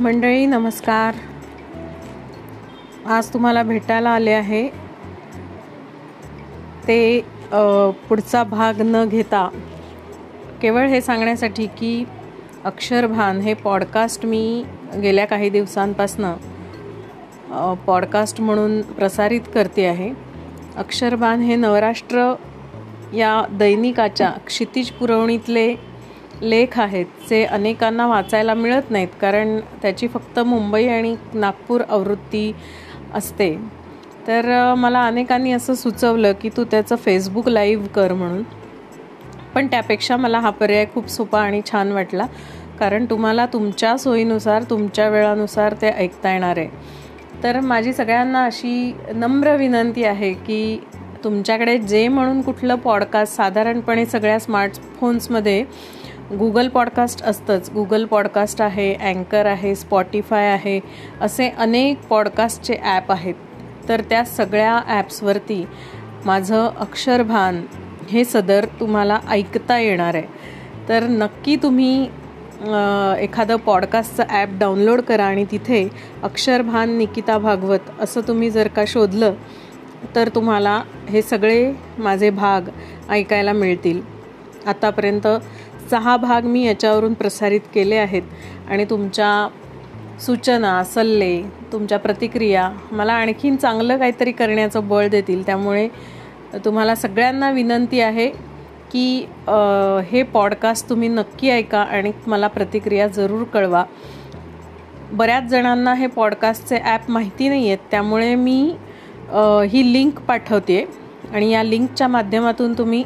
मंडळी नमस्कार. आज तुम्हाला भेटायला आले आहे. ते पुढचा भाग न घेता केवळ हे सांगण्यासाठी की अक्षरभान हे पॉडकास्ट मी गेल्या काही दिवसांपासनं पॉडकास्ट म्हणून प्रसारित करते आहे. अक्षरभान हे नवराष्ट्र या दैनिकाच्या क्षितिज पुरवणीतले लेख आहेत जे अनेकांना वाचायला मिळत नाहीत कारण त्याची फक्त मुंबई आणि नागपूर आवृत्ती असते. तर मला अनेकांनी असं सुचवलं की तू त्याचं फेसबुक लाईव्ह कर म्हणून. पण त्यापेक्षा मला हा पर्याय खूप सोपा आणि छान वाटला कारण तुम्हाला तुमच्या सोयीनुसार तुमच्या वेळानुसार ते ऐकता येणार आहे. तर माझी सगळ्यांना अशी नम्र विनंती आहे की तुमच्याकडे जे म्हणून कुठलं पॉडकास्ट साधारणपणे सगळ्या स्मार्टफोन्समध्ये गुगल पॉडकास्ट असतंच. गुगल पॉडकास्ट आहे अँकर आहे स्पॉटीफाय आहे असे अनेक पॉडकास्टचे ॲप आहेत. तर त्या सगळ्या ॲप्सवरती माझं अक्षरभान हे सदर तुम्हाला ऐकता येणार आहे. तर नक्की तुम्ही एखादं पॉडकास्टचं ॲप डाउनलोड करा आणि तिथे अक्षरभान निकिता भागवत असं तुम्ही जर का शोधलं तर तुम्हाला हे सगळे माझे भाग ऐकायला मिळतील. आतापर्यंत सहा भाग मी याच्यावरून प्रसारित केले आहेत. आणि तुमच्या सूचना सल्ले तुमच्या प्रतिक्रिया मला आणखीन चांगलं काहीतरी करण्याचं बळ देतील. त्यामुळे तुम्हाला सगळ्यांना विनंती आहे की हे पॉडकास्ट तुम्ही नक्की ऐका आणि मला प्रतिक्रिया जरूर कळवा. बऱ्याच जणांना हे पॉडकास्टचे ॲप माहिती नाही आहेत. त्यामुळे मी ही लिंक पाठवते. आणि या लिंकच्या माध्यमातून तुम्ही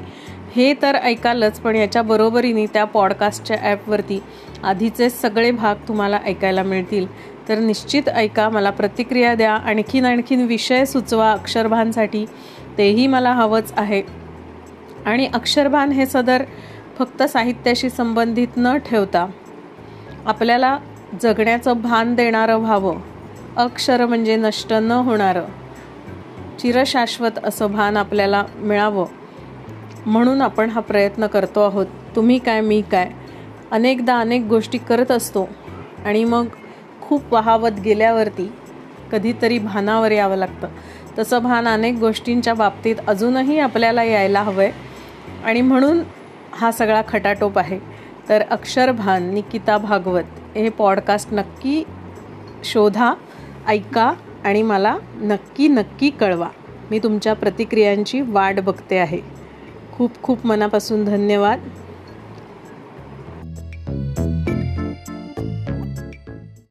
हे तर ऐकालच पण याच्या बरोबरीने त्या पॉडकास्टच्या ॲपवरती आधीचे सगळे भाग तुम्हाला ऐकायला मिळतील. तर निश्चित ऐका मला प्रतिक्रिया द्या. आणखीन आणखीन विषय सुचवा अक्षरभानसाठी तेही मला हवंच आहे. आणि अक्षरभान हे सदर फक्त साहित्याशी संबंधित न ठेवता आपल्याला जगण्याचं भान देणारं व्हावं. अक्षर म्हणजे नष्ट न होणारं. चिरशाश्वत असं भान आपल्याला मिळावं. म्हणून आपण हा प्रयत्न करतो आहोत. तुम्ही काय मी काय? अनेकदा अनेक गोष्टी करत असतो. आणि मग खूप वाहावत गेल्यावरती कधीतरी भानावर यावं लागतं. तसं भान अनेक गोष्टींच्या बाबतीत अजूनही आपल्याला यायला हवं आहे आणि म्हणून हा सगळा खटाटोप आहे. तर अक्षरभान निकिता भागवत हे पॉडकास्ट नक्की शोधा ऐका आणि मला नक्की नक्की कळवा. मी तुमच्या प्रतिक्रियांची वाट बघते आहे. खूप खूप मनापासून धन्यवाद.